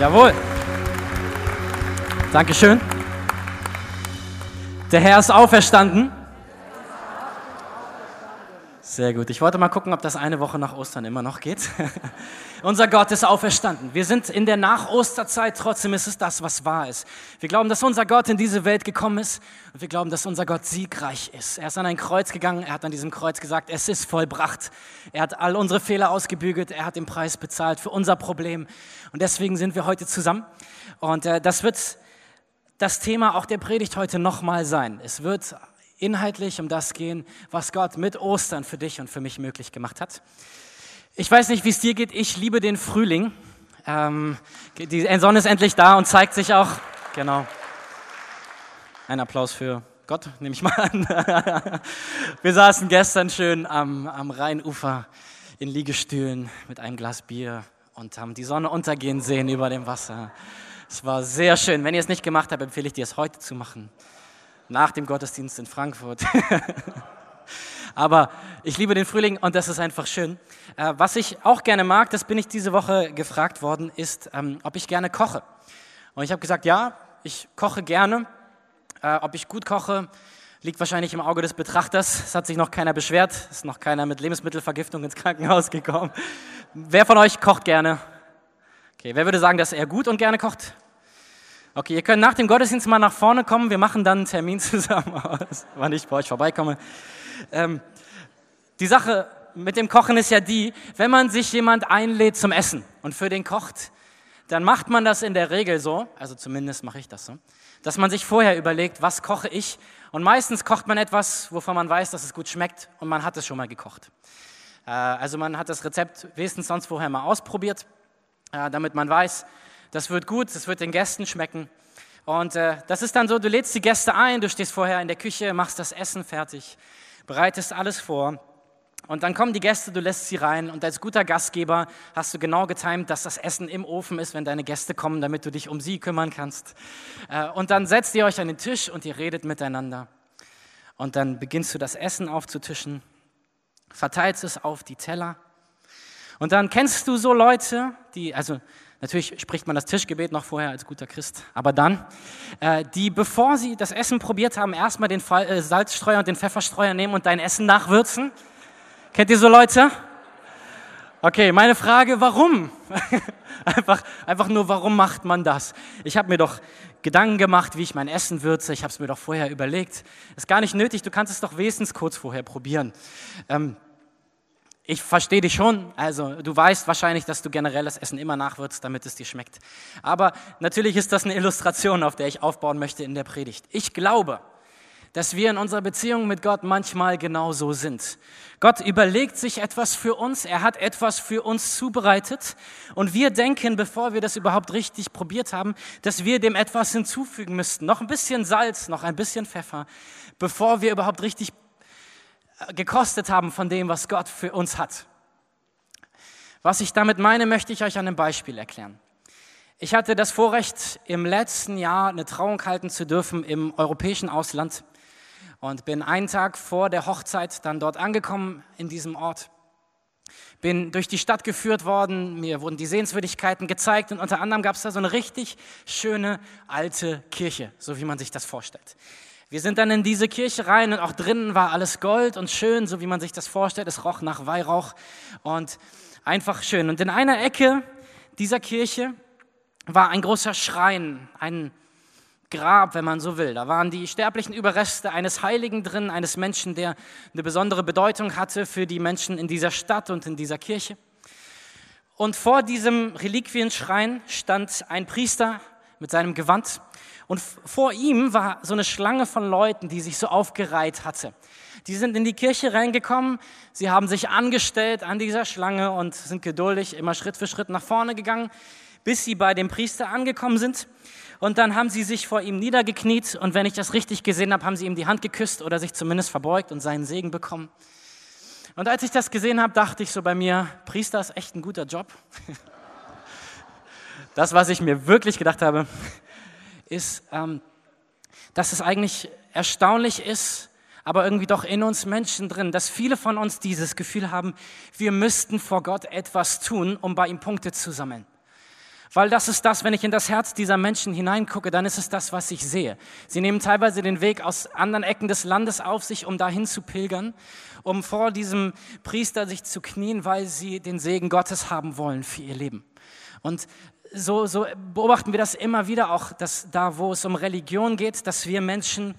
Jawohl. Dankeschön. Der Herr ist auferstanden. Sehr gut. Ich wollte mal gucken, ob das eine Woche nach Ostern immer noch geht. Unser Gott ist auferstanden. Wir sind in der Nach-Osterzeit, trotzdem ist es das, was wahr ist. Wir glauben, dass unser Gott in diese Welt gekommen ist und wir glauben, dass unser Gott siegreich ist. Er ist an ein Kreuz gegangen, er hat an diesem Kreuz gesagt, es ist vollbracht. Er hat all unsere Fehler ausgebügelt, er hat den Preis bezahlt für unser Problem und deswegen sind wir heute zusammen. Und äh, das wird das Thema auch der Predigt heute nochmal sein. Es wird inhaltlich um das gehen, was Gott mit Ostern für dich und für mich möglich gemacht hat. Ich weiß nicht, wie es dir geht. Ich liebe den Frühling. Ähm, die Sonne ist endlich da und zeigt sich auch. Genau. Ein Applaus für Gott, nehme ich mal an. Wir saßen gestern schön am, am Rheinufer in Liegestühlen mit einem Glas Bier und haben die Sonne untergehen sehen über dem Wasser. Es war sehr schön. Wenn ihr es nicht gemacht habt, empfehle ich dir es heute zu machen nach dem Gottesdienst in Frankfurt. Aber ich liebe den Frühling und das ist einfach schön. Äh, was ich auch gerne mag, das bin ich diese Woche gefragt worden, ist, ähm, ob ich gerne koche. Und ich habe gesagt, ja, ich koche gerne. Äh, ob ich gut koche, liegt wahrscheinlich im Auge des Betrachters. Es hat sich noch keiner beschwert, es ist noch keiner mit Lebensmittelvergiftung ins Krankenhaus gekommen. Wer von euch kocht gerne? Okay, wer würde sagen, dass er gut und gerne kocht? Okay, ihr könnt nach dem Gottesdienst mal nach vorne kommen. Wir machen dann einen Termin zusammen aus, wann ich bei euch vorbeikomme. Ähm, die Sache mit dem Kochen ist ja die, wenn man sich jemand einlädt zum Essen und für den kocht, dann macht man das in der Regel so, also zumindest mache ich das so, dass man sich vorher überlegt, was koche ich? Und meistens kocht man etwas, wovon man weiß, dass es gut schmeckt und man hat es schon mal gekocht. Äh, also man hat das Rezept wenigstens sonst vorher mal ausprobiert, äh, damit man weiß, das wird gut, das wird den Gästen schmecken. Und äh, das ist dann so, du lädst die Gäste ein, du stehst vorher in der Küche, machst das Essen fertig, bereitest alles vor. Und dann kommen die Gäste, du lässt sie rein und als guter Gastgeber hast du genau getimt, dass das Essen im Ofen ist, wenn deine Gäste kommen, damit du dich um sie kümmern kannst. Äh, und dann setzt ihr euch an den Tisch und ihr redet miteinander. Und dann beginnst du das Essen aufzutischen, verteilst es auf die Teller. Und dann kennst du so Leute, die, also Natürlich spricht man das Tischgebet noch vorher als guter Christ. Aber dann, äh, die, bevor sie das Essen probiert haben, erstmal den äh, Salzstreuer und den Pfefferstreuer nehmen und dein Essen nachwürzen. Kennt ihr so Leute? Okay, meine Frage, warum? einfach, einfach nur, warum macht man das? Ich habe mir doch Gedanken gemacht, wie ich mein Essen würze. Ich habe es mir doch vorher überlegt. Ist gar nicht nötig, du kannst es doch wenigstens kurz vorher probieren. Ähm, ich verstehe dich schon. Also du weißt wahrscheinlich, dass du generell das Essen immer nachwürzt, damit es dir schmeckt. Aber natürlich ist das eine Illustration, auf der ich aufbauen möchte in der Predigt. Ich glaube, dass wir in unserer Beziehung mit Gott manchmal genauso sind. Gott überlegt sich etwas für uns, er hat etwas für uns zubereitet und wir denken, bevor wir das überhaupt richtig probiert haben, dass wir dem etwas hinzufügen müssten. Noch ein bisschen Salz, noch ein bisschen Pfeffer, bevor wir überhaupt richtig gekostet haben von dem, was Gott für uns hat. Was ich damit meine, möchte ich euch an einem Beispiel erklären. Ich hatte das Vorrecht, im letzten Jahr eine Trauung halten zu dürfen im europäischen Ausland und bin einen Tag vor der Hochzeit dann dort angekommen in diesem Ort. Bin durch die Stadt geführt worden, mir wurden die Sehenswürdigkeiten gezeigt und unter anderem gab es da so eine richtig schöne alte Kirche, so wie man sich das vorstellt. Wir sind dann in diese Kirche rein und auch drinnen war alles Gold und schön, so wie man sich das vorstellt. Es roch nach Weihrauch und einfach schön. Und in einer Ecke dieser Kirche war ein großer Schrein, ein Grab, wenn man so will. Da waren die sterblichen Überreste eines Heiligen drin, eines Menschen, der eine besondere Bedeutung hatte für die Menschen in dieser Stadt und in dieser Kirche. Und vor diesem Reliquienschrein stand ein Priester mit seinem Gewand und vor ihm war so eine Schlange von Leuten, die sich so aufgereiht hatte. Die sind in die Kirche reingekommen, sie haben sich angestellt an dieser Schlange und sind geduldig immer Schritt für Schritt nach vorne gegangen, bis sie bei dem Priester angekommen sind. Und dann haben sie sich vor ihm niedergekniet und wenn ich das richtig gesehen habe, haben sie ihm die Hand geküsst oder sich zumindest verbeugt und seinen Segen bekommen. Und als ich das gesehen habe, dachte ich so bei mir, Priester ist echt ein guter Job. Das, was ich mir wirklich gedacht habe, ist, ähm, dass es eigentlich erstaunlich ist, aber irgendwie doch in uns Menschen drin, dass viele von uns dieses Gefühl haben, wir müssten vor Gott etwas tun, um bei ihm Punkte zu sammeln. weil das ist das, wenn ich in das Herz dieser Menschen hineingucke, dann ist es das, was ich sehe. Sie nehmen teilweise den Weg aus anderen Ecken des Landes auf sich, um dahin zu pilgern, um vor diesem Priester sich zu knien, weil sie den Segen Gottes haben wollen für ihr Leben. Und so, so beobachten wir das immer wieder auch, dass da, wo es um Religion geht, dass wir Menschen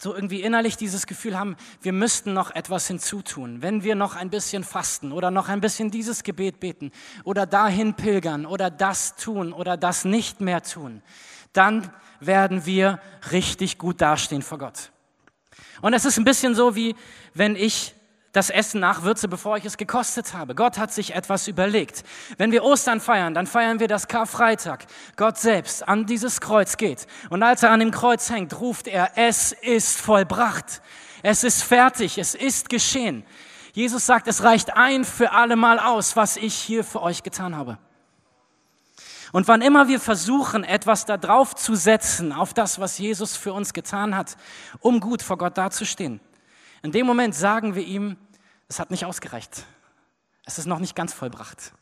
so irgendwie innerlich dieses Gefühl haben, wir müssten noch etwas hinzutun. Wenn wir noch ein bisschen fasten oder noch ein bisschen dieses Gebet beten oder dahin pilgern oder das tun oder das nicht mehr tun, dann werden wir richtig gut dastehen vor Gott. Und es ist ein bisschen so, wie wenn ich das Essen nachwürze, bevor ich es gekostet habe. Gott hat sich etwas überlegt. Wenn wir Ostern feiern, dann feiern wir das Karfreitag. Gott selbst an dieses Kreuz geht. Und als er an dem Kreuz hängt, ruft er, es ist vollbracht. Es ist fertig. Es ist geschehen. Jesus sagt, es reicht ein für alle Mal aus, was ich hier für euch getan habe. Und wann immer wir versuchen, etwas da drauf zu setzen, auf das, was Jesus für uns getan hat, um gut vor Gott dazustehen, in dem Moment sagen wir ihm, es hat nicht ausgereicht. Es ist noch nicht ganz vollbracht.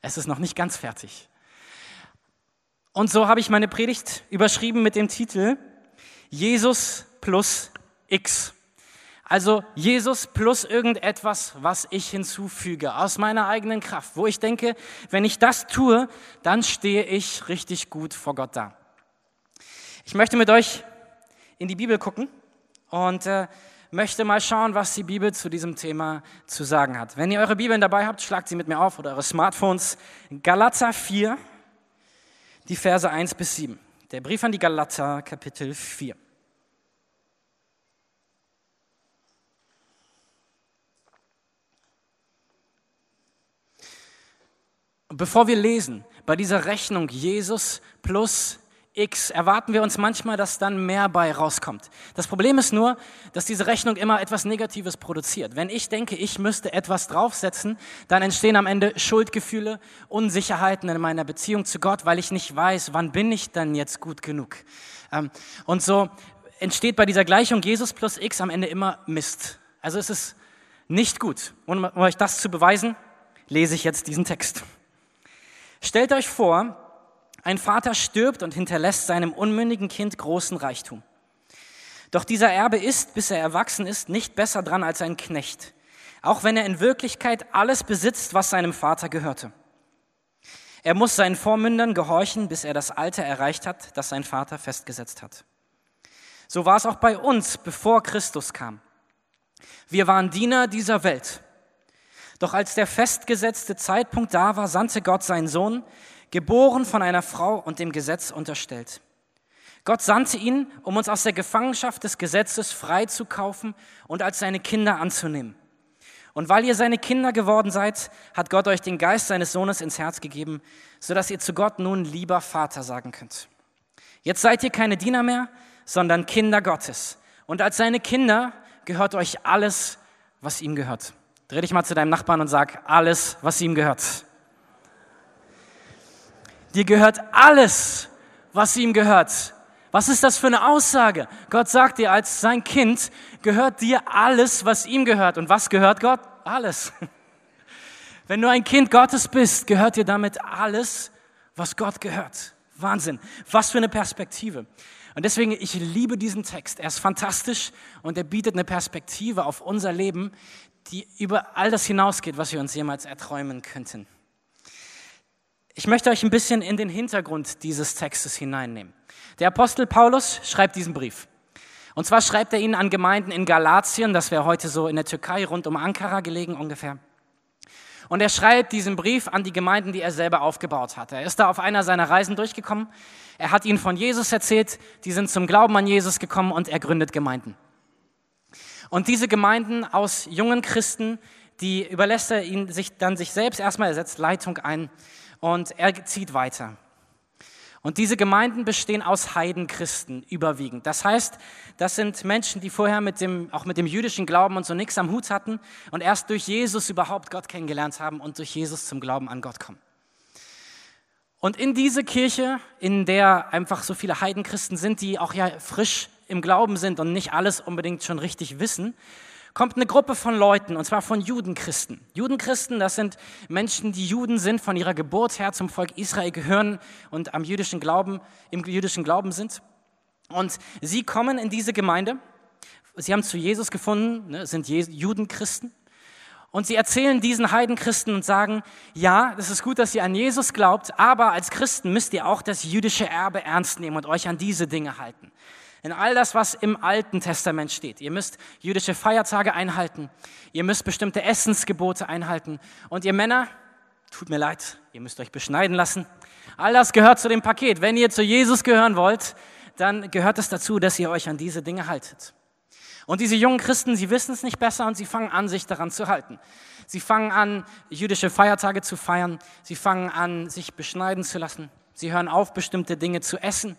Es ist noch nicht ganz fertig. Und so habe ich meine Predigt überschrieben mit dem Titel Jesus plus X. Also Jesus plus irgendetwas, was ich hinzufüge aus meiner eigenen Kraft, wo ich denke, wenn ich das tue, dann stehe ich richtig gut vor Gott da. Ich möchte mit euch in die Bibel gucken und äh, möchte mal schauen, was die Bibel zu diesem Thema zu sagen hat. Wenn ihr eure Bibeln dabei habt, schlagt sie mit mir auf oder eure Smartphones. Galater 4, die Verse 1 bis 7. Der Brief an die Galater, Kapitel 4. Bevor wir lesen, bei dieser Rechnung Jesus plus X erwarten wir uns manchmal, dass dann mehr bei rauskommt. Das Problem ist nur, dass diese Rechnung immer etwas Negatives produziert. Wenn ich denke, ich müsste etwas draufsetzen, dann entstehen am Ende Schuldgefühle, Unsicherheiten in meiner Beziehung zu Gott, weil ich nicht weiß, wann bin ich dann jetzt gut genug. Ähm, und so entsteht bei dieser Gleichung Jesus plus X am Ende immer Mist. Also es ist nicht gut. Und um euch das zu beweisen, lese ich jetzt diesen Text. Stellt euch vor, ein Vater stirbt und hinterlässt seinem unmündigen Kind großen Reichtum. Doch dieser Erbe ist, bis er erwachsen ist, nicht besser dran als ein Knecht, auch wenn er in Wirklichkeit alles besitzt, was seinem Vater gehörte. Er muss seinen Vormündern gehorchen, bis er das Alter erreicht hat, das sein Vater festgesetzt hat. So war es auch bei uns, bevor Christus kam. Wir waren Diener dieser Welt. Doch als der festgesetzte Zeitpunkt da war, sandte Gott seinen Sohn, geboren von einer Frau und dem Gesetz unterstellt. Gott sandte ihn, um uns aus der Gefangenschaft des Gesetzes freizukaufen und als seine Kinder anzunehmen. Und weil ihr seine Kinder geworden seid, hat Gott euch den Geist seines Sohnes ins Herz gegeben, sodass ihr zu Gott nun lieber Vater sagen könnt. Jetzt seid ihr keine Diener mehr, sondern Kinder Gottes. Und als seine Kinder gehört euch alles, was ihm gehört. Dreh dich mal zu deinem Nachbarn und sag alles, was ihm gehört. Dir gehört alles, was ihm gehört. Was ist das für eine Aussage? Gott sagt dir, als sein Kind gehört dir alles, was ihm gehört. Und was gehört Gott? Alles. Wenn du ein Kind Gottes bist, gehört dir damit alles, was Gott gehört. Wahnsinn. Was für eine Perspektive. Und deswegen, ich liebe diesen Text. Er ist fantastisch und er bietet eine Perspektive auf unser Leben, die über all das hinausgeht, was wir uns jemals erträumen könnten. Ich möchte euch ein bisschen in den Hintergrund dieses Textes hineinnehmen. Der Apostel Paulus schreibt diesen Brief. Und zwar schreibt er ihn an Gemeinden in Galatien, das wäre heute so in der Türkei rund um Ankara gelegen ungefähr. Und er schreibt diesen Brief an die Gemeinden, die er selber aufgebaut hat. Er ist da auf einer seiner Reisen durchgekommen. Er hat ihnen von Jesus erzählt, die sind zum Glauben an Jesus gekommen und er gründet Gemeinden. Und diese Gemeinden aus jungen Christen, die überlässt er ihnen sich dann sich selbst erstmal, er setzt Leitung ein und er zieht weiter. Und diese Gemeinden bestehen aus Heidenchristen überwiegend. Das heißt, das sind Menschen, die vorher mit dem, auch mit dem jüdischen Glauben und so nichts am Hut hatten und erst durch Jesus überhaupt Gott kennengelernt haben und durch Jesus zum Glauben an Gott kommen. Und in diese Kirche, in der einfach so viele Heidenchristen sind, die auch ja frisch im Glauben sind und nicht alles unbedingt schon richtig wissen, kommt eine Gruppe von Leuten, und zwar von Judenchristen. Judenchristen, das sind Menschen, die Juden sind, von ihrer Geburt her zum Volk Israel gehören und am jüdischen Glauben, im jüdischen Glauben sind. Und sie kommen in diese Gemeinde. Sie haben zu Jesus gefunden, ne, sind Judenchristen. Und sie erzählen diesen Heidenchristen und sagen, ja, es ist gut, dass ihr an Jesus glaubt, aber als Christen müsst ihr auch das jüdische Erbe ernst nehmen und euch an diese Dinge halten. In all das, was im Alten Testament steht. Ihr müsst jüdische Feiertage einhalten. Ihr müsst bestimmte Essensgebote einhalten. Und ihr Männer, tut mir leid, ihr müsst euch beschneiden lassen. All das gehört zu dem Paket. Wenn ihr zu Jesus gehören wollt, dann gehört es dazu, dass ihr euch an diese Dinge haltet. Und diese jungen Christen, sie wissen es nicht besser und sie fangen an, sich daran zu halten. Sie fangen an, jüdische Feiertage zu feiern. Sie fangen an, sich beschneiden zu lassen. Sie hören auf, bestimmte Dinge zu essen.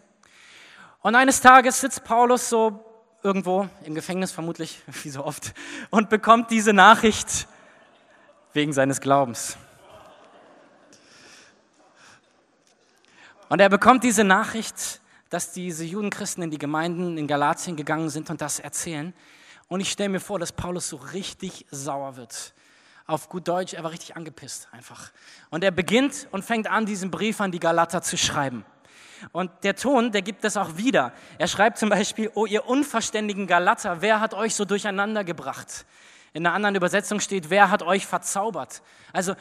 Und eines Tages sitzt Paulus so irgendwo im Gefängnis, vermutlich, wie so oft, und bekommt diese Nachricht wegen seines Glaubens. Und er bekommt diese Nachricht dass diese Judenchristen in die Gemeinden in Galatien gegangen sind und das erzählen. Und ich stelle mir vor, dass Paulus so richtig sauer wird. Auf gut Deutsch, er war richtig angepisst einfach. Und er beginnt und fängt an, diesen Brief an die Galater zu schreiben. Und der Ton, der gibt es auch wieder. Er schreibt zum Beispiel, oh ihr unverständigen Galater, wer hat euch so durcheinander gebracht? In einer anderen Übersetzung steht, wer hat euch verzaubert? Also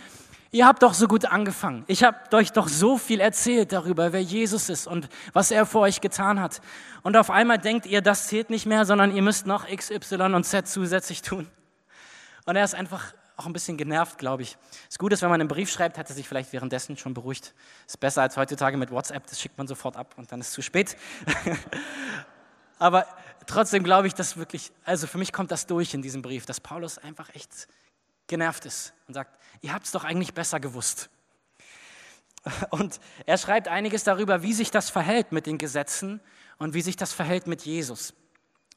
Ihr habt doch so gut angefangen. Ich habe euch doch so viel erzählt darüber, wer Jesus ist und was er für euch getan hat. Und auf einmal denkt ihr, das zählt nicht mehr, sondern ihr müsst noch X, Y und Z zusätzlich tun. Und er ist einfach auch ein bisschen genervt, glaube ich. Das Gute ist, wenn man einen Brief schreibt, hat er sich vielleicht währenddessen schon beruhigt. Ist besser als heutzutage mit WhatsApp, das schickt man sofort ab und dann ist es zu spät. Aber trotzdem glaube ich, dass wirklich, also für mich kommt das durch in diesem Brief, dass Paulus einfach echt genervt ist und sagt, ihr habt es doch eigentlich besser gewusst. Und er schreibt einiges darüber, wie sich das verhält mit den Gesetzen und wie sich das verhält mit Jesus.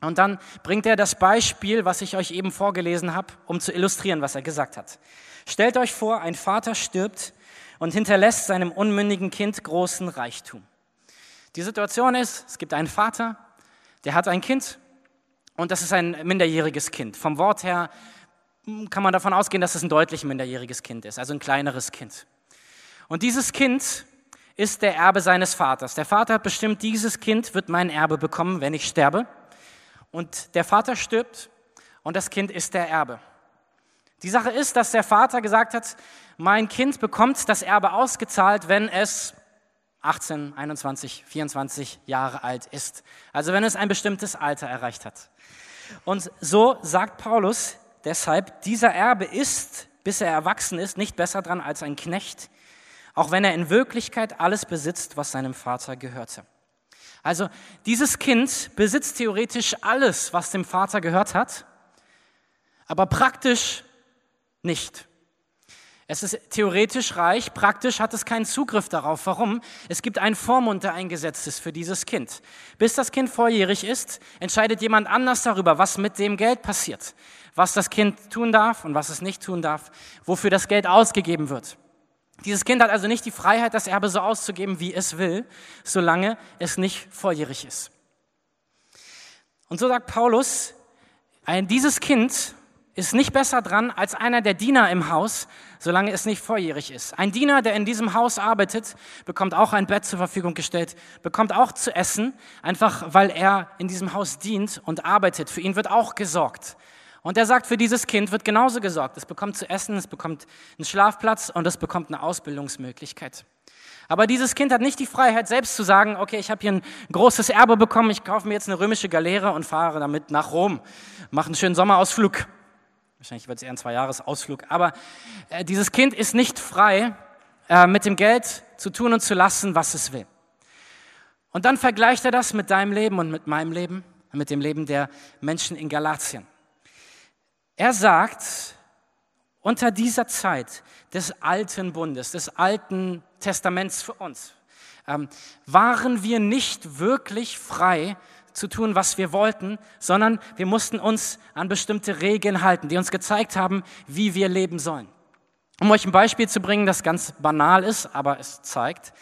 Und dann bringt er das Beispiel, was ich euch eben vorgelesen habe, um zu illustrieren, was er gesagt hat. Stellt euch vor, ein Vater stirbt und hinterlässt seinem unmündigen Kind großen Reichtum. Die Situation ist, es gibt einen Vater, der hat ein Kind und das ist ein minderjähriges Kind. Vom Wort her kann man davon ausgehen, dass es ein deutlich minderjähriges Kind ist, also ein kleineres Kind. Und dieses Kind ist der Erbe seines Vaters. Der Vater hat bestimmt, dieses Kind wird mein Erbe bekommen, wenn ich sterbe. Und der Vater stirbt und das Kind ist der Erbe. Die Sache ist, dass der Vater gesagt hat, mein Kind bekommt das Erbe ausgezahlt, wenn es 18, 21, 24 Jahre alt ist. Also wenn es ein bestimmtes Alter erreicht hat. Und so sagt Paulus, deshalb, dieser Erbe ist, bis er erwachsen ist, nicht besser dran als ein Knecht, auch wenn er in Wirklichkeit alles besitzt, was seinem Vater gehörte. Also dieses Kind besitzt theoretisch alles, was dem Vater gehört hat, aber praktisch nicht. Es ist theoretisch reich, praktisch hat es keinen Zugriff darauf. Warum? Es gibt einen Vormund, der eingesetzt ist für dieses Kind. Bis das Kind volljährig ist, entscheidet jemand anders darüber, was mit dem Geld passiert was das Kind tun darf und was es nicht tun darf, wofür das Geld ausgegeben wird. Dieses Kind hat also nicht die Freiheit, das Erbe so auszugeben, wie es will, solange es nicht volljährig ist. Und so sagt Paulus, dieses Kind ist nicht besser dran als einer der Diener im Haus, solange es nicht volljährig ist. Ein Diener, der in diesem Haus arbeitet, bekommt auch ein Bett zur Verfügung gestellt, bekommt auch zu essen, einfach weil er in diesem Haus dient und arbeitet. Für ihn wird auch gesorgt. Und er sagt, für dieses Kind wird genauso gesorgt. Es bekommt zu essen, es bekommt einen Schlafplatz und es bekommt eine Ausbildungsmöglichkeit. Aber dieses Kind hat nicht die Freiheit, selbst zu sagen, okay, ich habe hier ein großes Erbe bekommen, ich kaufe mir jetzt eine römische Galeere und fahre damit nach Rom, mache einen schönen Sommerausflug. Wahrscheinlich wird es eher ein Zwei-Jahres-Ausflug. Aber äh, dieses Kind ist nicht frei, äh, mit dem Geld zu tun und zu lassen, was es will. Und dann vergleicht er das mit deinem Leben und mit meinem Leben, mit dem Leben der Menschen in Galatien. Er sagt, unter dieser Zeit des alten Bundes, des alten Testaments für uns, ähm, waren wir nicht wirklich frei zu tun, was wir wollten, sondern wir mussten uns an bestimmte Regeln halten, die uns gezeigt haben, wie wir leben sollen. Um euch ein Beispiel zu bringen, das ganz banal ist, aber es zeigt.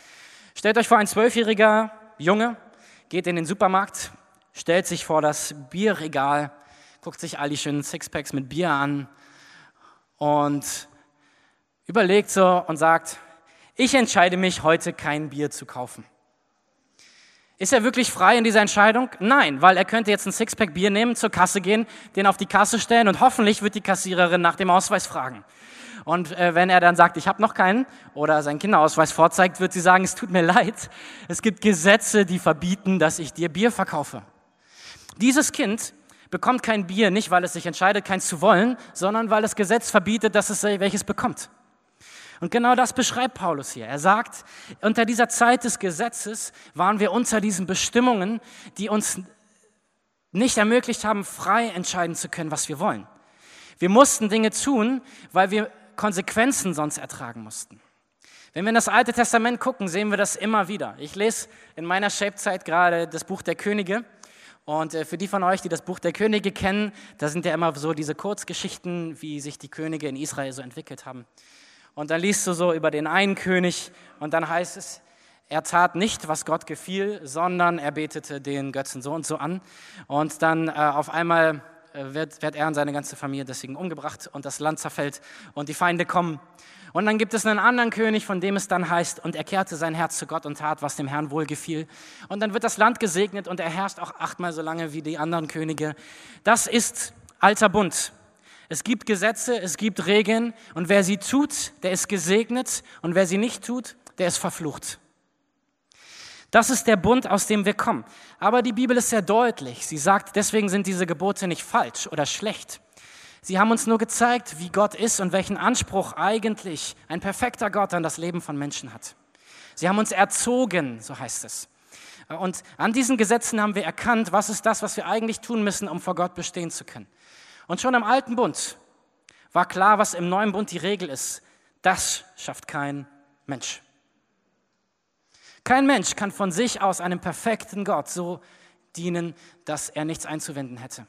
Stellt euch vor, ein zwölfjähriger Junge geht in den Supermarkt, stellt sich vor das Bierregal guckt sich all die schönen Sixpacks mit Bier an und überlegt so und sagt, ich entscheide mich heute kein Bier zu kaufen. Ist er wirklich frei in dieser Entscheidung? Nein, weil er könnte jetzt ein Sixpack Bier nehmen, zur Kasse gehen, den auf die Kasse stellen und hoffentlich wird die Kassiererin nach dem Ausweis fragen. Und äh, wenn er dann sagt, ich habe noch keinen oder seinen Kinderausweis vorzeigt, wird sie sagen, es tut mir leid, es gibt Gesetze, die verbieten, dass ich dir Bier verkaufe. Dieses Kind bekommt kein Bier nicht, weil es sich entscheidet, keins zu wollen, sondern weil das Gesetz verbietet, dass es welches bekommt. Und genau das beschreibt Paulus hier. Er sagt, unter dieser Zeit des Gesetzes waren wir unter diesen Bestimmungen, die uns nicht ermöglicht haben, frei entscheiden zu können, was wir wollen. Wir mussten Dinge tun, weil wir Konsequenzen sonst ertragen mussten. Wenn wir in das Alte Testament gucken, sehen wir das immer wieder. Ich lese in meiner Shape-Zeit gerade das Buch der Könige. Und äh, für die von euch, die das Buch der Könige kennen, da sind ja immer so diese Kurzgeschichten, wie sich die Könige in Israel so entwickelt haben. Und dann liest du so über den einen König und dann heißt es, er tat nicht, was Gott gefiel, sondern er betete den Götzen so und so an. Und dann äh, auf einmal äh, wird, wird er und seine ganze Familie deswegen umgebracht und das Land zerfällt und die Feinde kommen. Und dann gibt es einen anderen König, von dem es dann heißt, und er kehrte sein Herz zu Gott und tat, was dem Herrn wohlgefiel. Und dann wird das Land gesegnet und er herrscht auch achtmal so lange wie die anderen Könige. Das ist alter Bund. Es gibt Gesetze, es gibt Regeln und wer sie tut, der ist gesegnet und wer sie nicht tut, der ist verflucht. Das ist der Bund, aus dem wir kommen. Aber die Bibel ist sehr deutlich. Sie sagt, deswegen sind diese Gebote nicht falsch oder schlecht. Sie haben uns nur gezeigt, wie Gott ist und welchen Anspruch eigentlich ein perfekter Gott an das Leben von Menschen hat. Sie haben uns erzogen, so heißt es. Und an diesen Gesetzen haben wir erkannt, was ist das, was wir eigentlich tun müssen, um vor Gott bestehen zu können. Und schon im alten Bund war klar, was im neuen Bund die Regel ist. Das schafft kein Mensch. Kein Mensch kann von sich aus einem perfekten Gott so dienen, dass er nichts einzuwenden hätte.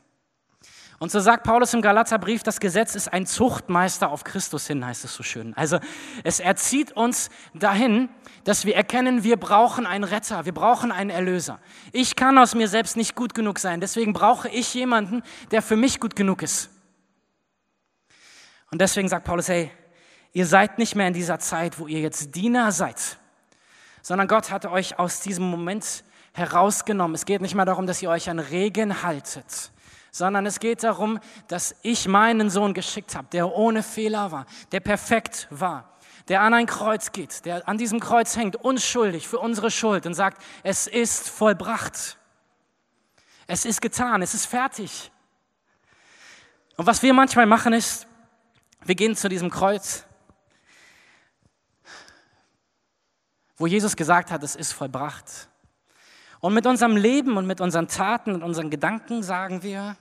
Und so sagt Paulus im Galaterbrief, das Gesetz ist ein Zuchtmeister auf Christus hin, heißt es so schön. Also es erzieht uns dahin, dass wir erkennen, wir brauchen einen Retter, wir brauchen einen Erlöser. Ich kann aus mir selbst nicht gut genug sein, deswegen brauche ich jemanden, der für mich gut genug ist. Und deswegen sagt Paulus, hey, ihr seid nicht mehr in dieser Zeit, wo ihr jetzt Diener seid, sondern Gott hat euch aus diesem Moment herausgenommen. Es geht nicht mehr darum, dass ihr euch an Regeln haltet, sondern es geht darum, dass ich meinen Sohn geschickt habe, der ohne Fehler war, der perfekt war, der an ein Kreuz geht, der an diesem Kreuz hängt, unschuldig für unsere Schuld und sagt, es ist vollbracht. Es ist getan, es ist fertig. Und was wir manchmal machen ist, wir gehen zu diesem Kreuz wo Jesus gesagt hat, es ist vollbracht. Und mit unserem Leben und mit unseren Taten und unseren Gedanken sagen wir,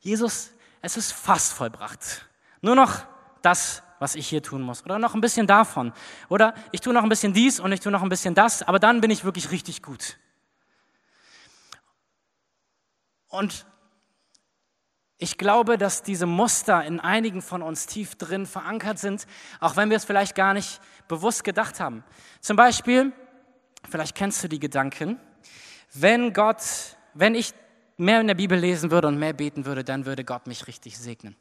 Jesus, es ist fast vollbracht. Nur noch das, was ich hier tun muss. Oder noch ein bisschen davon. Oder ich tue noch ein bisschen dies und ich tue noch ein bisschen das, aber dann bin ich wirklich richtig gut. Und ich glaube, dass diese Muster in einigen von uns tief drin verankert sind, auch wenn wir es vielleicht gar nicht bewusst gedacht haben. Zum Beispiel, vielleicht kennst du die Gedanken, wenn Gott, wenn ich mehr in der Bibel lesen würde und mehr beten würde, dann würde Gott mich richtig segnen.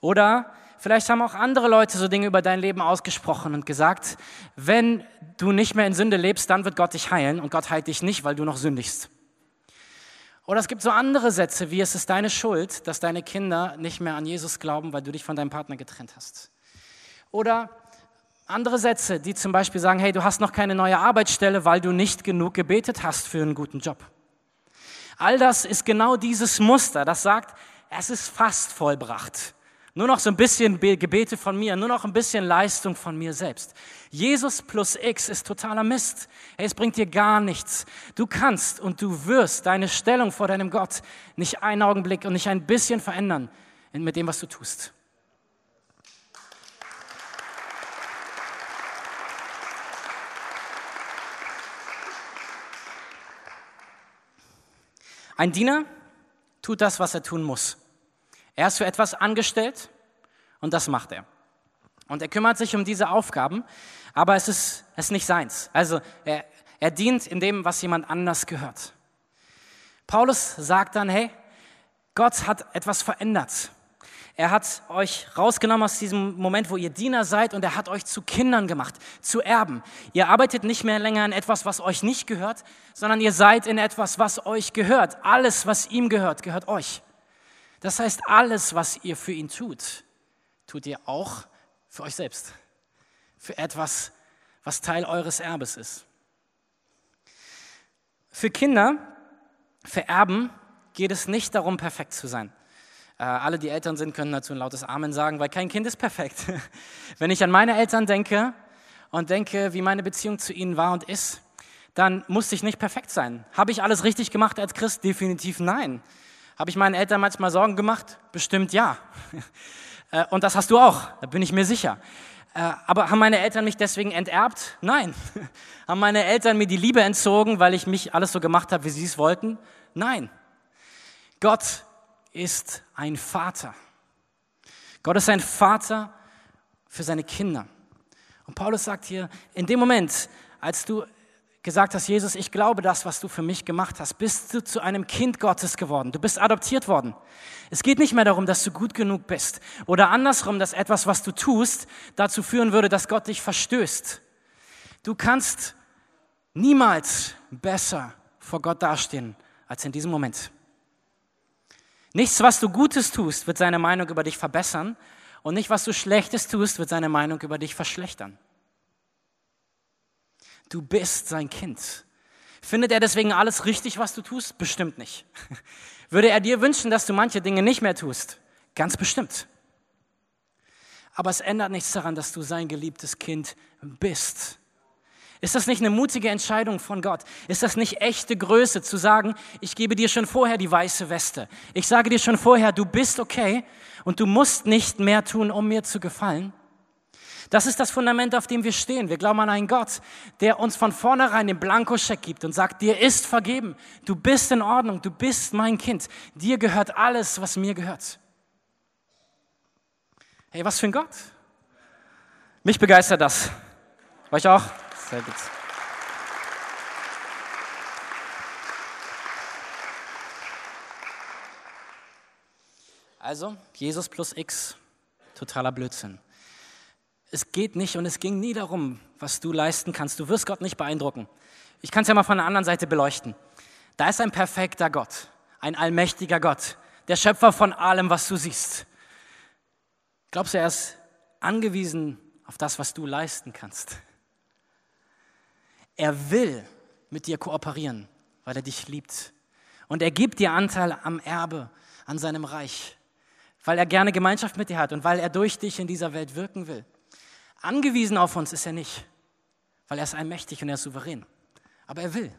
Oder vielleicht haben auch andere Leute so Dinge über dein Leben ausgesprochen und gesagt, wenn du nicht mehr in Sünde lebst, dann wird Gott dich heilen und Gott heilt dich nicht, weil du noch sündigst. Oder es gibt so andere Sätze wie, es ist deine Schuld, dass deine Kinder nicht mehr an Jesus glauben, weil du dich von deinem Partner getrennt hast. Oder andere Sätze, die zum Beispiel sagen, hey, du hast noch keine neue Arbeitsstelle, weil du nicht genug gebetet hast für einen guten Job. All das ist genau dieses Muster, das sagt, es ist fast vollbracht. Nur noch so ein bisschen Gebete von mir, nur noch ein bisschen Leistung von mir selbst. Jesus plus X ist totaler Mist. Hey, es bringt dir gar nichts. Du kannst und du wirst deine Stellung vor deinem Gott nicht einen Augenblick und nicht ein bisschen verändern mit dem, was du tust. Ein Diener tut das, was er tun muss. Er ist für etwas angestellt und das macht er. Und er kümmert sich um diese Aufgaben, aber es ist, es ist nicht seins. Also er, er dient in dem, was jemand anders gehört. Paulus sagt dann, hey, Gott hat etwas verändert. Er hat euch rausgenommen aus diesem Moment, wo ihr Diener seid und er hat euch zu Kindern gemacht, zu Erben. Ihr arbeitet nicht mehr länger in etwas, was euch nicht gehört, sondern ihr seid in etwas, was euch gehört. Alles, was ihm gehört, gehört euch. Das heißt, alles, was ihr für ihn tut, tut ihr auch für euch selbst. Für etwas, was Teil eures Erbes ist. Für Kinder, für Erben geht es nicht darum, perfekt zu sein. Äh, alle, die Eltern sind, können dazu ein lautes Amen sagen, weil kein Kind ist perfekt. Wenn ich an meine Eltern denke und denke, wie meine Beziehung zu ihnen war und ist, dann musste ich nicht perfekt sein. Habe ich alles richtig gemacht als Christ? Definitiv nein. Habe ich meinen Eltern manchmal Sorgen gemacht? Bestimmt ja. Äh, und das hast du auch, da bin ich mir sicher. Äh, aber haben meine Eltern mich deswegen enterbt? Nein. haben meine Eltern mir die Liebe entzogen, weil ich mich alles so gemacht habe, wie sie es wollten? Nein. Gott ist ein Vater. Gott ist ein Vater für seine Kinder. Und Paulus sagt hier, in dem Moment, als du gesagt hast, Jesus, ich glaube das, was du für mich gemacht hast, bist du zu einem Kind Gottes geworden. Du bist adoptiert worden. Es geht nicht mehr darum, dass du gut genug bist oder andersrum, dass etwas, was du tust, dazu führen würde, dass Gott dich verstößt. Du kannst niemals besser vor Gott dastehen als in diesem Moment. Nichts, was du Gutes tust, wird seine Meinung über dich verbessern und nicht, was du Schlechtes tust, wird seine Meinung über dich verschlechtern. Du bist sein Kind. Findet er deswegen alles richtig, was du tust? Bestimmt nicht. Würde er dir wünschen, dass du manche Dinge nicht mehr tust? Ganz bestimmt. Aber es ändert nichts daran, dass du sein geliebtes Kind bist. Ist das nicht eine mutige Entscheidung von Gott? Ist das nicht echte Größe zu sagen, ich gebe dir schon vorher die weiße Weste. Ich sage dir schon vorher, du bist okay und du musst nicht mehr tun, um mir zu gefallen? Das ist das Fundament, auf dem wir stehen. Wir glauben an einen Gott, der uns von vornherein den Blankoscheck gibt und sagt, dir ist vergeben. Du bist in Ordnung. Du bist mein Kind. Dir gehört alles, was mir gehört. Hey, was für ein Gott. Mich begeistert das. Euch auch? Sehr gut. Also, Jesus plus X, totaler Blödsinn. Es geht nicht und es ging nie darum, was du leisten kannst. Du wirst Gott nicht beeindrucken. Ich kann es ja mal von der anderen Seite beleuchten. Da ist ein perfekter Gott, ein allmächtiger Gott, der Schöpfer von allem, was du siehst. Glaubst du, er ist angewiesen auf das, was du leisten kannst? Er will mit dir kooperieren, weil er dich liebt. Und er gibt dir Anteil am Erbe, an seinem Reich, weil er gerne Gemeinschaft mit dir hat und weil er durch dich in dieser Welt wirken will. Angewiesen auf uns ist er nicht, weil er ist allmächtig und er ist souverän. Aber er will.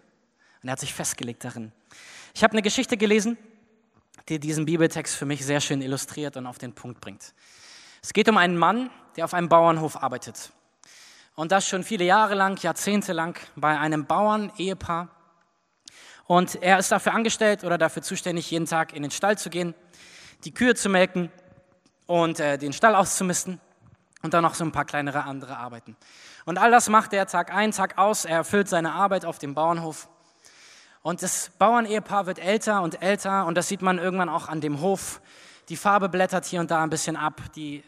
Und er hat sich festgelegt darin. Ich habe eine Geschichte gelesen, die diesen Bibeltext für mich sehr schön illustriert und auf den Punkt bringt. Es geht um einen Mann, der auf einem Bauernhof arbeitet. Und das schon viele Jahre lang, Jahrzehnte lang bei einem Bauern-Ehepaar. Und er ist dafür angestellt oder dafür zuständig, jeden Tag in den Stall zu gehen, die Kühe zu melken und äh, den Stall auszumisten und dann noch so ein paar kleinere andere Arbeiten. Und all das macht er Tag ein, Tag aus. Er erfüllt seine Arbeit auf dem Bauernhof. Und das Bauernehepaar wird älter und älter und das sieht man irgendwann auch an dem Hof. Die Farbe blättert hier und da ein bisschen ab, die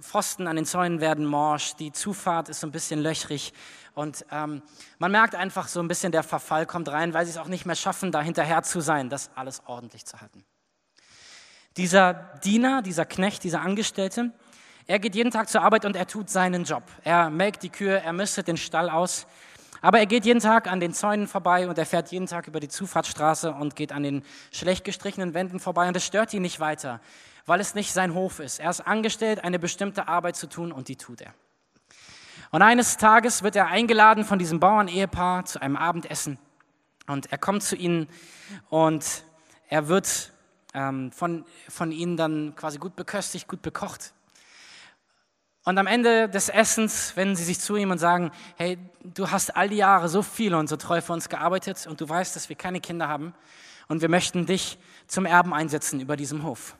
Pfosten an den Zäunen werden morsch, die Zufahrt ist so ein bisschen löchrig und ähm, man merkt einfach so ein bisschen, der Verfall kommt rein, weil sie es auch nicht mehr schaffen, da hinterher zu sein, das alles ordentlich zu halten. Dieser Diener, dieser Knecht, dieser Angestellte, er geht jeden Tag zur Arbeit und er tut seinen Job. Er melkt die Kühe, er mistet den Stall aus. Aber er geht jeden Tag an den Zäunen vorbei und er fährt jeden Tag über die Zufahrtsstraße und geht an den schlecht gestrichenen Wänden vorbei und es stört ihn nicht weiter, weil es nicht sein Hof ist. Er ist angestellt, eine bestimmte Arbeit zu tun und die tut er. Und eines Tages wird er eingeladen von diesem Bauernehepaar zu einem Abendessen und er kommt zu ihnen und er wird ähm, von, von ihnen dann quasi gut beköstigt, gut bekocht. Und am Ende des Essens wenden sie sich zu ihm und sagen, hey, du hast all die Jahre so viel und so treu für uns gearbeitet und du weißt, dass wir keine Kinder haben und wir möchten dich zum Erben einsetzen über diesem Hof.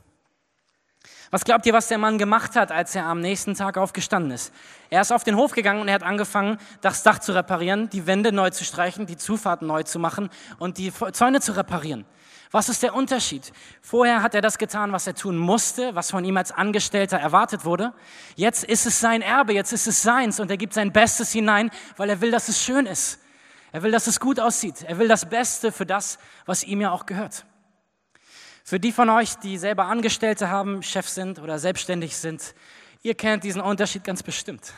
Was glaubt ihr, was der Mann gemacht hat, als er am nächsten Tag aufgestanden ist? Er ist auf den Hof gegangen und er hat angefangen, das Dach zu reparieren, die Wände neu zu streichen, die Zufahrten neu zu machen und die Zäune zu reparieren. Was ist der Unterschied? Vorher hat er das getan, was er tun musste, was von ihm als Angestellter erwartet wurde. Jetzt ist es sein Erbe, jetzt ist es seins und er gibt sein Bestes hinein, weil er will, dass es schön ist. Er will, dass es gut aussieht. Er will das Beste für das, was ihm ja auch gehört. Für die von euch, die selber Angestellte haben, Chef sind oder selbstständig sind, ihr kennt diesen Unterschied ganz bestimmt.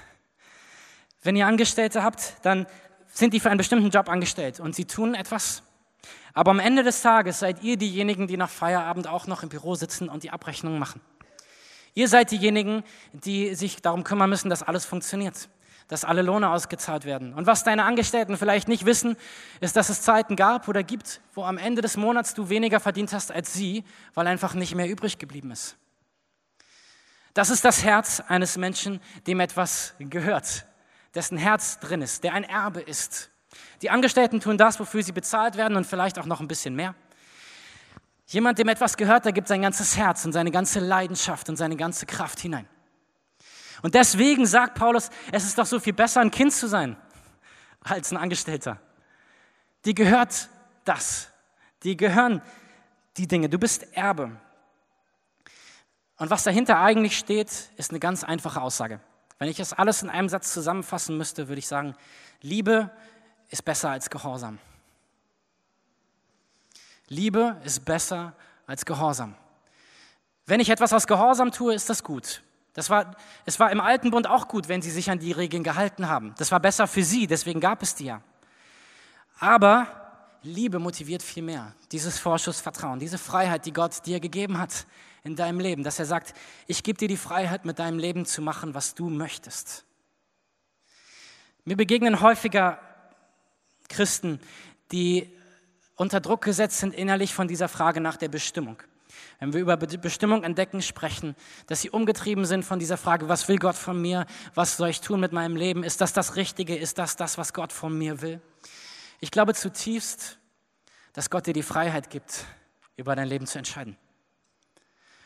Wenn ihr Angestellte habt, dann sind die für einen bestimmten Job angestellt und sie tun etwas. Aber am Ende des Tages seid ihr diejenigen, die nach Feierabend auch noch im Büro sitzen und die Abrechnungen machen. Ihr seid diejenigen, die sich darum kümmern müssen, dass alles funktioniert dass alle Lohne ausgezahlt werden. Und was deine Angestellten vielleicht nicht wissen, ist, dass es Zeiten gab oder gibt, wo am Ende des Monats du weniger verdient hast als sie, weil einfach nicht mehr übrig geblieben ist. Das ist das Herz eines Menschen, dem etwas gehört, dessen Herz drin ist, der ein Erbe ist. Die Angestellten tun das, wofür sie bezahlt werden und vielleicht auch noch ein bisschen mehr. Jemand, dem etwas gehört, der gibt sein ganzes Herz und seine ganze Leidenschaft und seine ganze Kraft hinein. Und deswegen sagt Paulus, es ist doch so viel besser, ein Kind zu sein als ein Angestellter. Die gehört das. Die gehören die Dinge. Du bist Erbe. Und was dahinter eigentlich steht, ist eine ganz einfache Aussage. Wenn ich das alles in einem Satz zusammenfassen müsste, würde ich sagen, Liebe ist besser als Gehorsam. Liebe ist besser als Gehorsam. Wenn ich etwas aus Gehorsam tue, ist das gut. Das war, es war im Alten Bund auch gut, wenn sie sich an die Regeln gehalten haben. Das war besser für sie, deswegen gab es die ja. Aber Liebe motiviert viel mehr. Dieses Vorschussvertrauen, diese Freiheit, die Gott dir gegeben hat in deinem Leben, dass er sagt, ich gebe dir die Freiheit, mit deinem Leben zu machen, was du möchtest. Mir begegnen häufiger Christen, die unter Druck gesetzt sind innerlich von dieser Frage nach der Bestimmung wenn wir über Bestimmung entdecken sprechen, dass sie umgetrieben sind von dieser Frage, was will Gott von mir, was soll ich tun mit meinem Leben, ist das das Richtige, ist das das, was Gott von mir will. Ich glaube zutiefst, dass Gott dir die Freiheit gibt, über dein Leben zu entscheiden.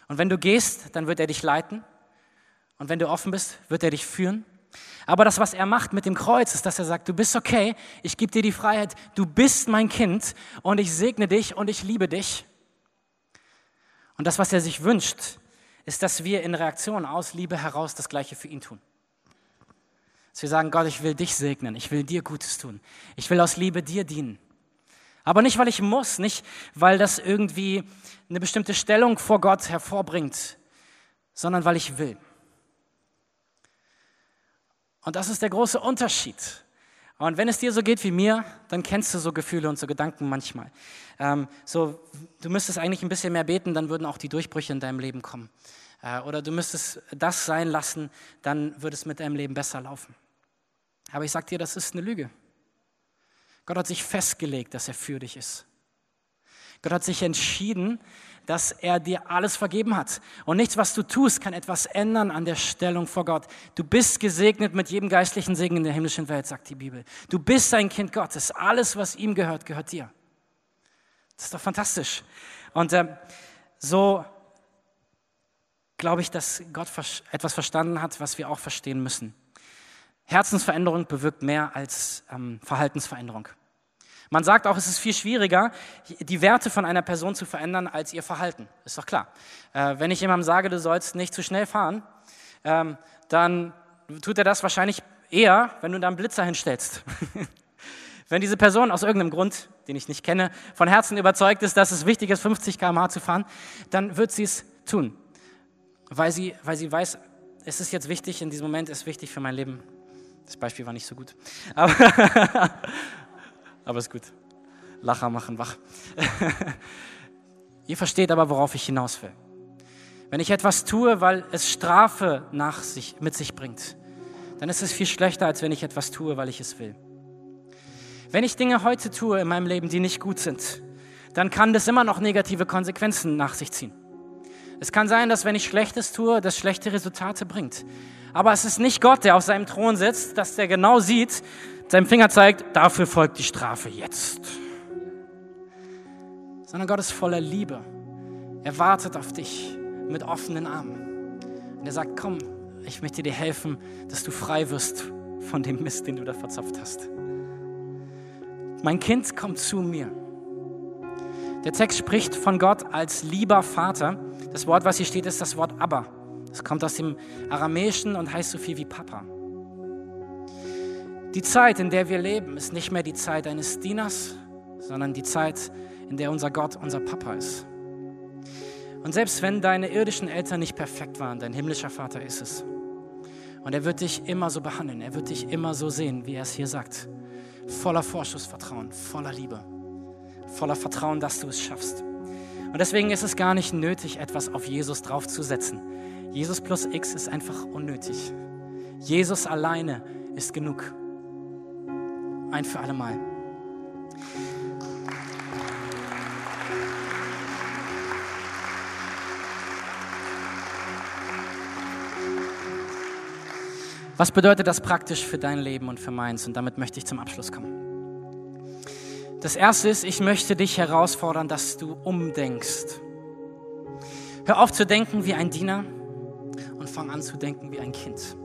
Und wenn du gehst, dann wird er dich leiten. Und wenn du offen bist, wird er dich führen. Aber das, was er macht mit dem Kreuz, ist, dass er sagt, du bist okay, ich gebe dir die Freiheit, du bist mein Kind und ich segne dich und ich liebe dich. Und das, was er sich wünscht, ist, dass wir in Reaktion aus Liebe heraus das Gleiche für ihn tun. Dass wir sagen, Gott, ich will dich segnen, ich will dir Gutes tun, ich will aus Liebe dir dienen. Aber nicht, weil ich muss, nicht, weil das irgendwie eine bestimmte Stellung vor Gott hervorbringt, sondern weil ich will. Und das ist der große Unterschied. Und wenn es dir so geht wie mir, dann kennst du so Gefühle und so Gedanken manchmal. Ähm, so, du müsstest eigentlich ein bisschen mehr beten, dann würden auch die Durchbrüche in deinem Leben kommen. Äh, oder du müsstest das sein lassen, dann würde es mit deinem Leben besser laufen. Aber ich sag dir, das ist eine Lüge. Gott hat sich festgelegt, dass er für dich ist. Gott hat sich entschieden, dass er dir alles vergeben hat. Und nichts, was du tust, kann etwas ändern an der Stellung vor Gott. Du bist gesegnet mit jedem geistlichen Segen in der himmlischen Welt, sagt die Bibel. Du bist ein Kind Gottes. Alles, was ihm gehört, gehört dir. Das ist doch fantastisch. Und äh, so glaube ich, dass Gott etwas verstanden hat, was wir auch verstehen müssen. Herzensveränderung bewirkt mehr als ähm, Verhaltensveränderung. Man sagt auch, es ist viel schwieriger, die Werte von einer Person zu verändern, als ihr Verhalten. Ist doch klar. Äh, wenn ich jemandem sage, du sollst nicht zu schnell fahren, ähm, dann tut er das wahrscheinlich eher, wenn du da einen Blitzer hinstellst. wenn diese Person aus irgendeinem Grund, den ich nicht kenne, von Herzen überzeugt ist, dass es wichtig ist, 50 km/h zu fahren, dann wird sie es tun. Weil sie, weil sie weiß, es ist jetzt wichtig, in diesem Moment ist wichtig für mein Leben. Das Beispiel war nicht so gut. Aber aber ist gut. Lacher machen wach. Ihr versteht aber, worauf ich hinaus will. Wenn ich etwas tue, weil es Strafe nach sich, mit sich bringt, dann ist es viel schlechter, als wenn ich etwas tue, weil ich es will. Wenn ich Dinge heute tue in meinem Leben, die nicht gut sind, dann kann das immer noch negative Konsequenzen nach sich ziehen. Es kann sein, dass wenn ich Schlechtes tue, das schlechte Resultate bringt. Aber es ist nicht Gott, der auf seinem Thron sitzt, dass der genau sieht, seinem Finger zeigt, dafür folgt die Strafe jetzt. Sondern Gott ist voller Liebe. Er wartet auf dich mit offenen Armen. Und er sagt, komm, ich möchte dir helfen, dass du frei wirst von dem Mist, den du da verzapft hast. Mein Kind kommt zu mir. Der Text spricht von Gott als lieber Vater. Das Wort, was hier steht, ist das Wort Abba. Das kommt aus dem Aramäischen und heißt so viel wie Papa. Die Zeit, in der wir leben, ist nicht mehr die Zeit eines Dieners, sondern die Zeit, in der unser Gott unser Papa ist. Und selbst wenn deine irdischen Eltern nicht perfekt waren, dein himmlischer Vater ist es. Und er wird dich immer so behandeln, er wird dich immer so sehen, wie er es hier sagt. Voller Vorschussvertrauen, voller Liebe, voller Vertrauen, dass du es schaffst. Und deswegen ist es gar nicht nötig, etwas auf Jesus draufzusetzen. Jesus plus X ist einfach unnötig. Jesus alleine ist genug. Ein für alle Mal. Was bedeutet das praktisch für dein Leben und für meins? Und damit möchte ich zum Abschluss kommen. Das erste ist, ich möchte dich herausfordern, dass du umdenkst. Hör auf zu denken wie ein Diener und fang an zu denken wie ein Kind.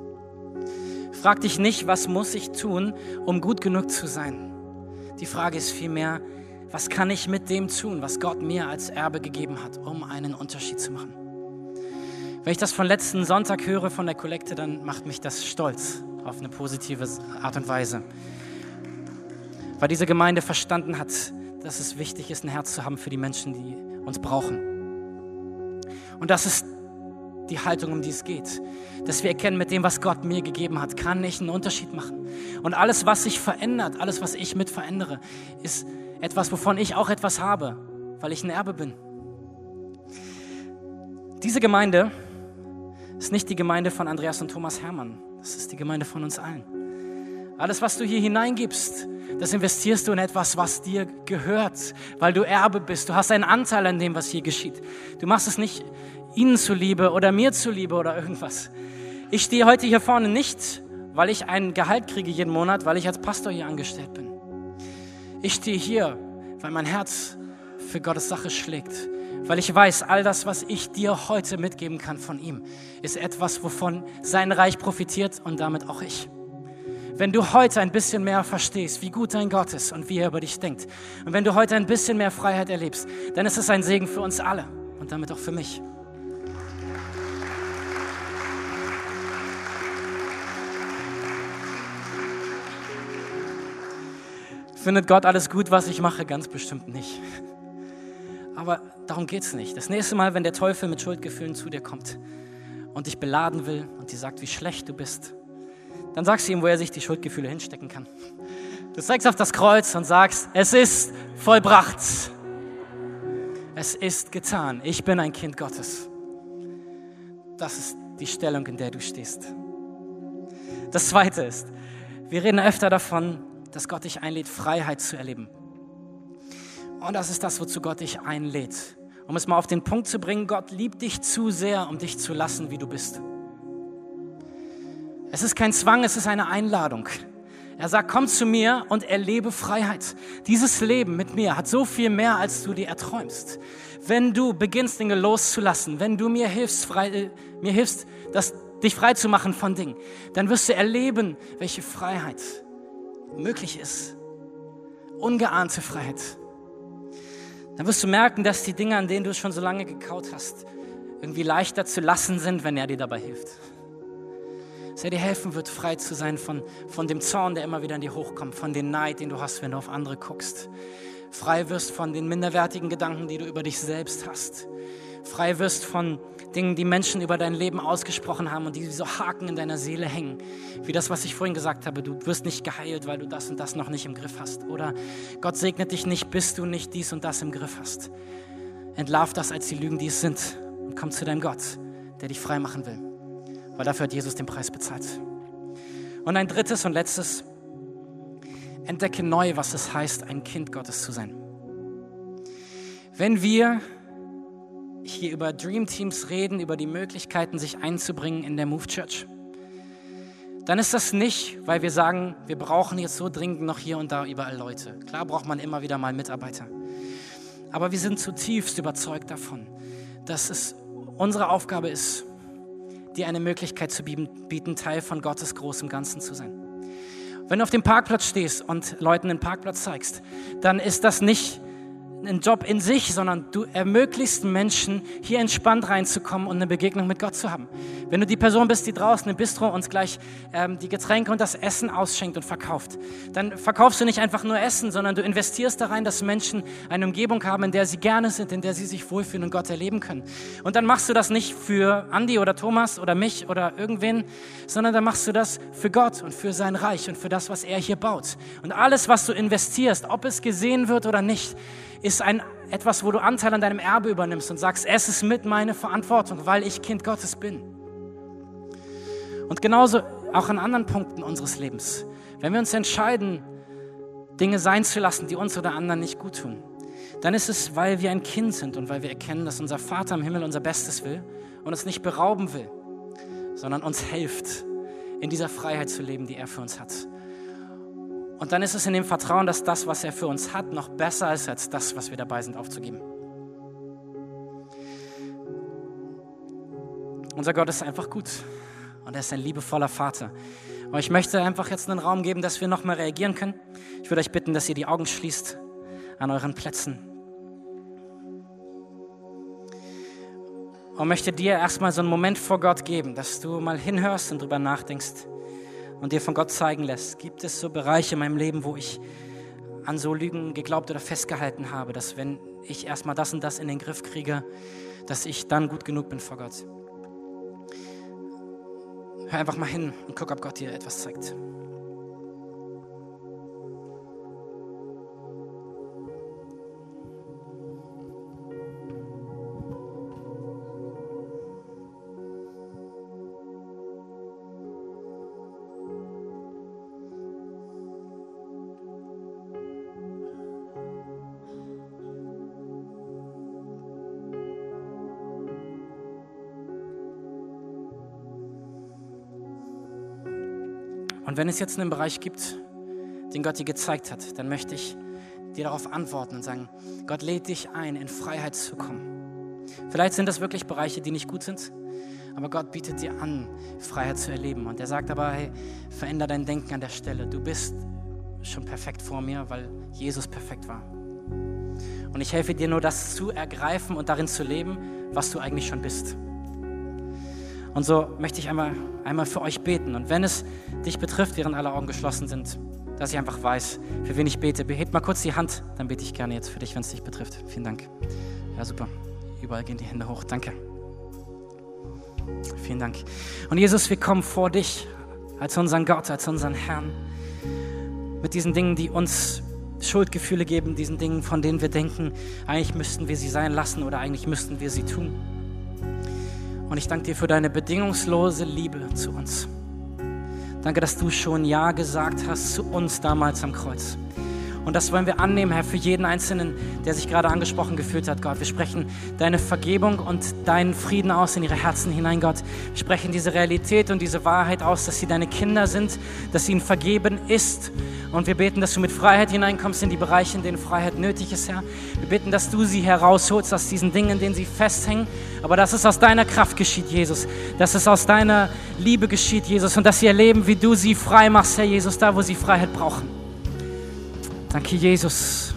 Frag dich nicht, was muss ich tun, um gut genug zu sein. Die Frage ist vielmehr, was kann ich mit dem tun, was Gott mir als Erbe gegeben hat, um einen Unterschied zu machen? Wenn ich das von letzten Sonntag höre von der Kollekte, dann macht mich das stolz auf eine positive Art und Weise. Weil diese Gemeinde verstanden hat, dass es wichtig ist, ein Herz zu haben für die Menschen, die uns brauchen. Und das ist die Haltung, um die es geht. Dass wir erkennen, mit dem, was Gott mir gegeben hat, kann ich einen Unterschied machen. Und alles, was sich verändert, alles, was ich mit verändere, ist etwas, wovon ich auch etwas habe, weil ich ein Erbe bin. Diese Gemeinde ist nicht die Gemeinde von Andreas und Thomas Hermann. Das ist die Gemeinde von uns allen. Alles, was du hier hineingibst, das investierst du in etwas, was dir gehört, weil du Erbe bist. Du hast einen Anteil an dem, was hier geschieht. Du machst es nicht ihnen zuliebe oder mir zuliebe oder irgendwas. Ich stehe heute hier vorne nicht, weil ich ein Gehalt kriege jeden Monat, weil ich als Pastor hier angestellt bin. Ich stehe hier, weil mein Herz für Gottes Sache schlägt weil ich weiß, all das, was ich dir heute mitgeben kann von ihm, ist etwas, wovon sein Reich profitiert und damit auch ich. Wenn du heute ein bisschen mehr verstehst, wie gut dein Gott ist und wie er über dich denkt, und wenn du heute ein bisschen mehr Freiheit erlebst, dann ist es ein Segen für uns alle und damit auch für mich. Findet Gott alles gut, was ich mache? Ganz bestimmt nicht. Aber darum geht es nicht. Das nächste Mal, wenn der Teufel mit Schuldgefühlen zu dir kommt und dich beladen will und dir sagt, wie schlecht du bist, dann sagst du ihm, wo er sich die Schuldgefühle hinstecken kann. Du zeigst auf das Kreuz und sagst, es ist vollbracht. Es ist getan. Ich bin ein Kind Gottes. Das ist die Stellung, in der du stehst. Das Zweite ist, wir reden öfter davon, dass Gott dich einlädt, Freiheit zu erleben. Und das ist das, wozu Gott dich einlädt. Um es mal auf den Punkt zu bringen, Gott liebt dich zu sehr, um dich zu lassen, wie du bist. Es ist kein Zwang, es ist eine Einladung. Er sagt, komm zu mir und erlebe Freiheit. Dieses Leben mit mir hat so viel mehr, als du dir erträumst. Wenn du beginnst, Dinge loszulassen, wenn du mir hilfst, frei, äh, mir hilfst, das, dich frei zu machen von Dingen, dann wirst du erleben, welche Freiheit möglich ist. Ungeahnte Freiheit dann wirst du merken, dass die Dinge, an denen du schon so lange gekaut hast, irgendwie leichter zu lassen sind, wenn er dir dabei hilft. Dass er dir helfen wird, frei zu sein von, von dem Zorn, der immer wieder in dir hochkommt, von dem Neid, den du hast, wenn du auf andere guckst. Frei wirst von den minderwertigen Gedanken, die du über dich selbst hast. Frei wirst von Dingen, die Menschen über dein Leben ausgesprochen haben und die so Haken in deiner Seele hängen. Wie das, was ich vorhin gesagt habe, du wirst nicht geheilt, weil du das und das noch nicht im Griff hast. Oder Gott segnet dich nicht, bis du nicht dies und das im Griff hast. Entlarv das als die Lügen, die es sind und komm zu deinem Gott, der dich frei machen will. Weil dafür hat Jesus den Preis bezahlt. Und ein drittes und letztes, entdecke neu, was es heißt, ein Kind Gottes zu sein. Wenn wir hier über Dream Teams reden, über die Möglichkeiten, sich einzubringen in der Move Church, dann ist das nicht, weil wir sagen, wir brauchen jetzt so dringend noch hier und da überall Leute. Klar braucht man immer wieder mal Mitarbeiter. Aber wir sind zutiefst überzeugt davon, dass es unsere Aufgabe ist, dir eine Möglichkeit zu bieten, Teil von Gottes großem Ganzen zu sein. Wenn du auf dem Parkplatz stehst und Leuten den Parkplatz zeigst, dann ist das nicht ein Job in sich, sondern du ermöglichst Menschen, hier entspannt reinzukommen und eine Begegnung mit Gott zu haben. Wenn du die Person bist, die draußen im Bistro uns gleich ähm, die Getränke und das Essen ausschenkt und verkauft, dann verkaufst du nicht einfach nur Essen, sondern du investierst da rein, dass Menschen eine Umgebung haben, in der sie gerne sind, in der sie sich wohlfühlen und Gott erleben können. Und dann machst du das nicht für Andi oder Thomas oder mich oder irgendwen, sondern dann machst du das für Gott und für sein Reich und für das, was er hier baut. Und alles, was du investierst, ob es gesehen wird oder nicht, ist ein, etwas, wo du Anteil an deinem Erbe übernimmst und sagst, es ist mit meine Verantwortung, weil ich Kind Gottes bin. Und genauso auch an anderen Punkten unseres Lebens. Wenn wir uns entscheiden, Dinge sein zu lassen, die uns oder anderen nicht gut tun, dann ist es, weil wir ein Kind sind und weil wir erkennen, dass unser Vater im Himmel unser Bestes will und uns nicht berauben will, sondern uns hilft, in dieser Freiheit zu leben, die er für uns hat. Und dann ist es in dem Vertrauen, dass das, was er für uns hat, noch besser ist als das, was wir dabei sind aufzugeben. Unser Gott ist einfach gut und er ist ein liebevoller Vater. Und ich möchte einfach jetzt einen Raum geben, dass wir nochmal reagieren können. Ich würde euch bitten, dass ihr die Augen schließt an euren Plätzen. Und möchte dir erstmal so einen Moment vor Gott geben, dass du mal hinhörst und drüber nachdenkst und dir von Gott zeigen lässt. Gibt es so Bereiche in meinem Leben, wo ich an so Lügen geglaubt oder festgehalten habe, dass wenn ich erstmal das und das in den Griff kriege, dass ich dann gut genug bin vor Gott? Hör einfach mal hin und guck, ob Gott dir etwas zeigt. Und wenn es jetzt einen Bereich gibt, den Gott dir gezeigt hat, dann möchte ich dir darauf antworten und sagen, Gott lädt dich ein, in Freiheit zu kommen. Vielleicht sind das wirklich Bereiche, die nicht gut sind, aber Gott bietet dir an, Freiheit zu erleben. Und er sagt aber, hey, veränder dein Denken an der Stelle. Du bist schon perfekt vor mir, weil Jesus perfekt war. Und ich helfe dir nur, das zu ergreifen und darin zu leben, was du eigentlich schon bist. Und so möchte ich einmal, einmal für euch beten. Und wenn es dich betrifft, während alle Augen geschlossen sind, dass ich einfach weiß, für wen ich bete, behebt mal kurz die Hand, dann bete ich gerne jetzt für dich, wenn es dich betrifft. Vielen Dank. Ja, super. Überall gehen die Hände hoch. Danke. Vielen Dank. Und Jesus, wir kommen vor dich als unseren Gott, als unseren Herrn, mit diesen Dingen, die uns Schuldgefühle geben, diesen Dingen, von denen wir denken, eigentlich müssten wir sie sein lassen oder eigentlich müssten wir sie tun. Und ich danke dir für deine bedingungslose Liebe zu uns. Danke, dass du schon Ja gesagt hast zu uns damals am Kreuz. Und das wollen wir annehmen, Herr, für jeden Einzelnen, der sich gerade angesprochen gefühlt hat, Gott. Wir sprechen deine Vergebung und deinen Frieden aus in ihre Herzen hinein, Gott. Wir sprechen diese Realität und diese Wahrheit aus, dass sie deine Kinder sind, dass ihnen vergeben ist. Und wir beten, dass du mit Freiheit hineinkommst in die Bereiche, in denen Freiheit nötig ist, Herr. Wir beten, dass du sie herausholst aus diesen Dingen, in denen sie festhängen. Aber dass es aus deiner Kraft geschieht, Jesus. Dass es aus deiner Liebe geschieht, Jesus. Und dass sie erleben, wie du sie frei machst, Herr Jesus, da, wo sie Freiheit brauchen. Danke, Jesus.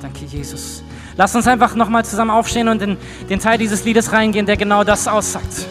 Danke, Jesus. Lass uns einfach nochmal zusammen aufstehen und in den Teil dieses Liedes reingehen, der genau das aussagt.